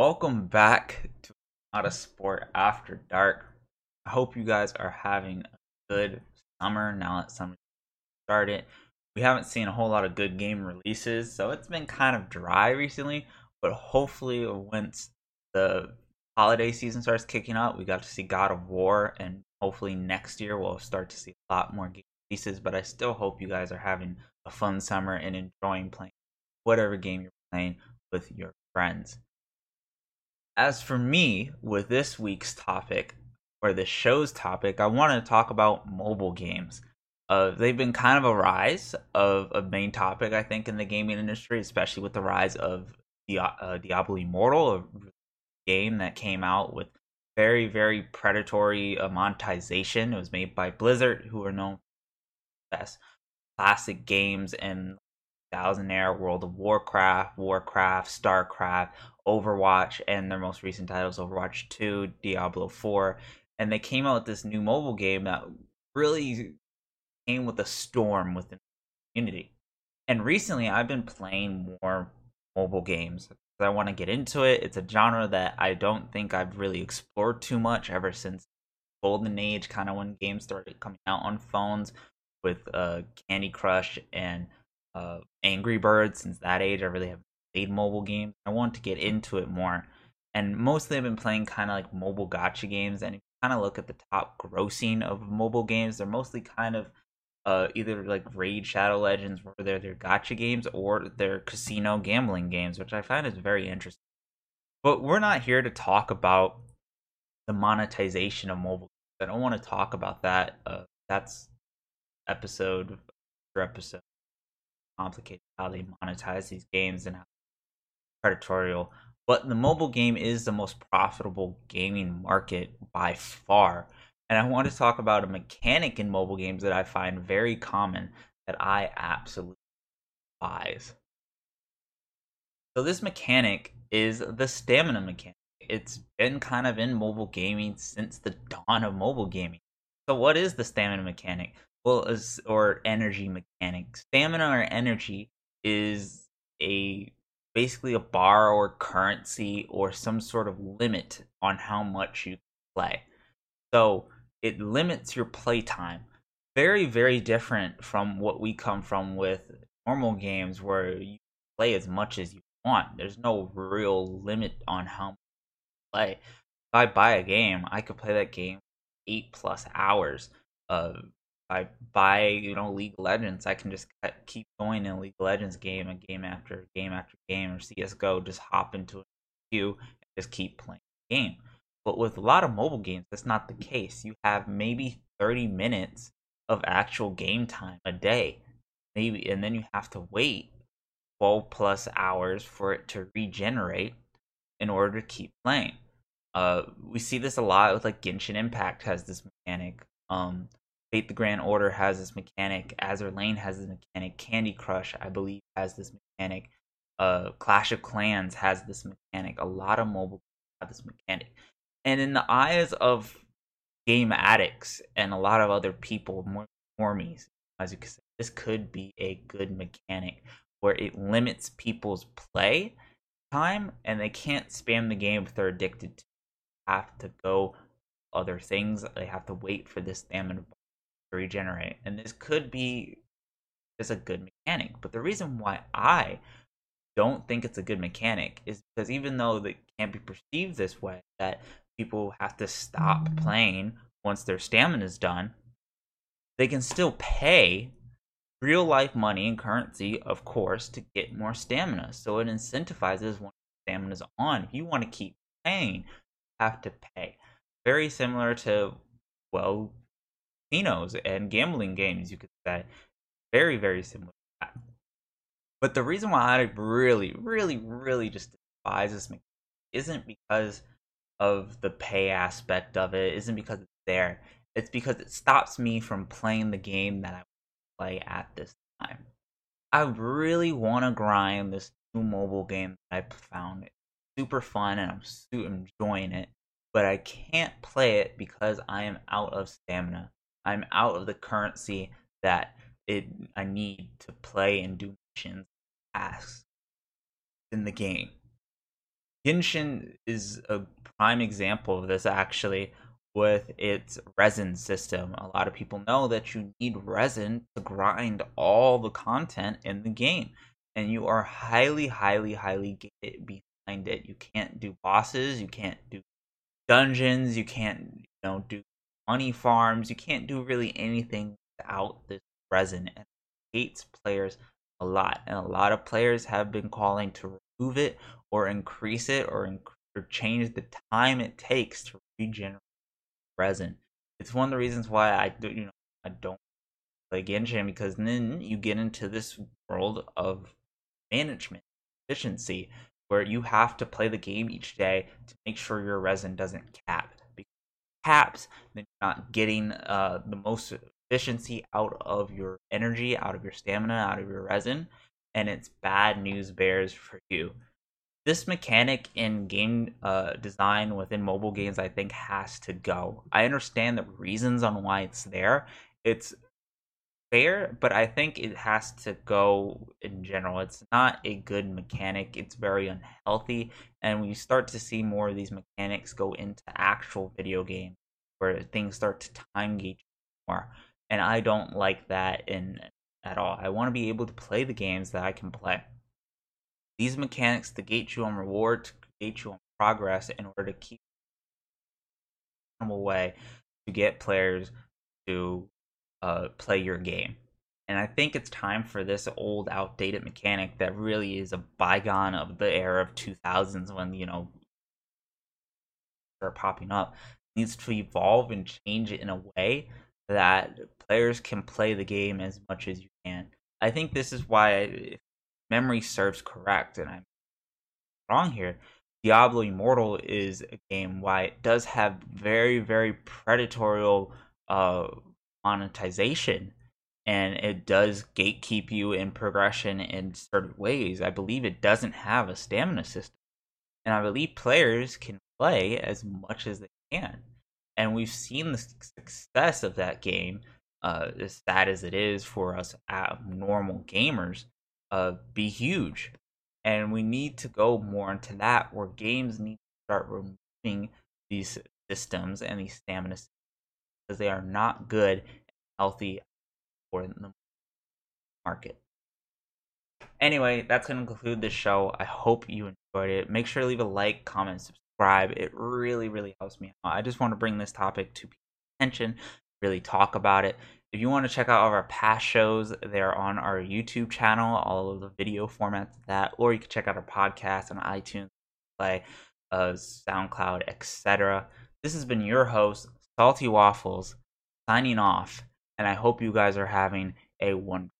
Welcome back to Not a Sport After Dark. I hope you guys are having a good summer now that summer started. We haven't seen a whole lot of good game releases, so it's been kind of dry recently. But hopefully, once the holiday season starts kicking up, we got to see God of War, and hopefully next year we'll start to see a lot more game releases. But I still hope you guys are having a fun summer and enjoying playing whatever game you're playing with your friends. As for me, with this week's topic, or this show's topic, I want to talk about mobile games. Uh, they've been kind of a rise of a main topic, I think, in the gaming industry, especially with the rise of Dia- uh, Diablo Immortal, a game that came out with very, very predatory uh, monetization. It was made by Blizzard, who are known for best classic games and Thousandaire, World of Warcraft, Warcraft, StarCraft, Overwatch, and their most recent titles, Overwatch 2, Diablo 4. And they came out with this new mobile game that really came with a storm within the community. And recently, I've been playing more mobile games. I want to get into it. It's a genre that I don't think I've really explored too much ever since Golden Age, kind of when games started coming out on phones with uh, Candy Crush and uh, Angry Birds. Since that age, I really haven't mobile games. I want to get into it more, and mostly I've been playing kind of like mobile gacha games. And if you kind of look at the top grossing of mobile games, they're mostly kind of uh, either like Raid Shadow Legends, where they're their gacha games, or their casino gambling games, which I find is very interesting. But we're not here to talk about the monetization of mobile. games. I don't want to talk about that. Uh, that's episode for episode complicated how they monetize these games and how predatorial. But the mobile game is the most profitable gaming market by far. And I want to talk about a mechanic in mobile games that I find very common that I absolutely despise. So this mechanic is the stamina mechanic. It's been kind of in mobile gaming since the dawn of mobile gaming. So what is the stamina mechanic? well as or energy mechanics stamina or energy is a basically a bar or currency or some sort of limit on how much you play. So it limits your play time very very different from what we come from with normal games where you play as much as you want. There's no real limit on how much you play. If i buy a game i could play that game eight plus hours uh, I buy, you know, League of Legends, I can just keep going in League of Legends game and game after game after game, or CS:GO, just hop into a queue and just keep playing the game. But with a lot of mobile games, that's not the case. You have maybe 30 minutes of actual game time a day, maybe, and then you have to wait 12 plus hours for it to regenerate in order to keep playing. Uh, we see this a lot with like Genshin Impact has this mechanic. Um, Fate the Grand Order has this mechanic. Azur Lane has this mechanic. Candy Crush, I believe, has this mechanic. Uh, Clash of Clans has this mechanic. A lot of mobile have this mechanic. And in the eyes of game addicts and a lot of other people, more normies, as you could say, this could be a good mechanic where it limits people's play time and they can't spam the game if they're addicted to have to go other things. They have to wait for this stamina regenerate. And this could be just a good mechanic. But the reason why I don't think it's a good mechanic is because even though it can't be perceived this way, that people have to stop playing once their stamina is done, they can still pay real life money and currency, of course, to get more stamina. So it incentivizes when stamina is on. If you want to keep paying, you have to pay. Very similar to, well, casinos and gambling games, you could say. Very, very similar to that. But the reason why I really, really, really just despise this mechanic isn't because of the pay aspect of it, isn't because it's there. It's because it stops me from playing the game that I want to play at this time. I really want to grind this new mobile game that I found super fun and I'm enjoying it, but I can't play it because I am out of stamina. I'm out of the currency that it I need to play and do missions tasks in the game. Genshin is a prime example of this actually with its resin system. A lot of people know that you need resin to grind all the content in the game. And you are highly, highly, highly behind it. You can't do bosses, you can't do dungeons, you can't, you know, do money farms, you can't do really anything without this resin. And it hates players a lot. And a lot of players have been calling to remove it or increase it or, or change the time it takes to regenerate resin. It's one of the reasons why I do, you know, I don't play Genshin because then you get into this world of management efficiency where you have to play the game each day to make sure your resin doesn't cap. Caps, then you're not getting uh, the most efficiency out of your energy, out of your stamina, out of your resin, and it's bad news bears for you this mechanic in game uh, design within mobile games, I think, has to go. I understand the reasons on why it's there. It's fair, but I think it has to go in general. It's not a good mechanic. It's very unhealthy, and we start to see more of these mechanics go into actual video games where things start to time gauge more. And I don't like that in at all. I want to be able to play the games that I can play. These mechanics to gate you on reward, to gate you on progress in order to keep a way to get players to uh, play your game. And I think it's time for this old, outdated mechanic that really is a bygone of the era of 2000s when, you know, are popping up needs to evolve and change it in a way that players can play the game as much as you can. I think this is why if memory serves correct, and I'm wrong here. Diablo Immortal is a game why it does have very, very predatory uh, monetization, and it does gatekeep you in progression in certain ways. I believe it doesn't have a stamina system, and I believe players can play as much as they can. And we've seen the success of that game, uh, as sad as it is for us normal gamers uh, be huge. And we need to go more into that where games need to start removing these systems and these stamina systems because they are not good and healthy for the market. Anyway, that's going to conclude this show. I hope you enjoyed it. Make sure to leave a like, comment, subscribe. It really, really helps me out. I just want to bring this topic to attention, really talk about it. If you want to check out all of our past shows, they're on our YouTube channel, all of the video formats of that, or you can check out our podcast on iTunes, Play, uh, SoundCloud, etc. This has been your host, Salty Waffles, signing off, and I hope you guys are having a wonderful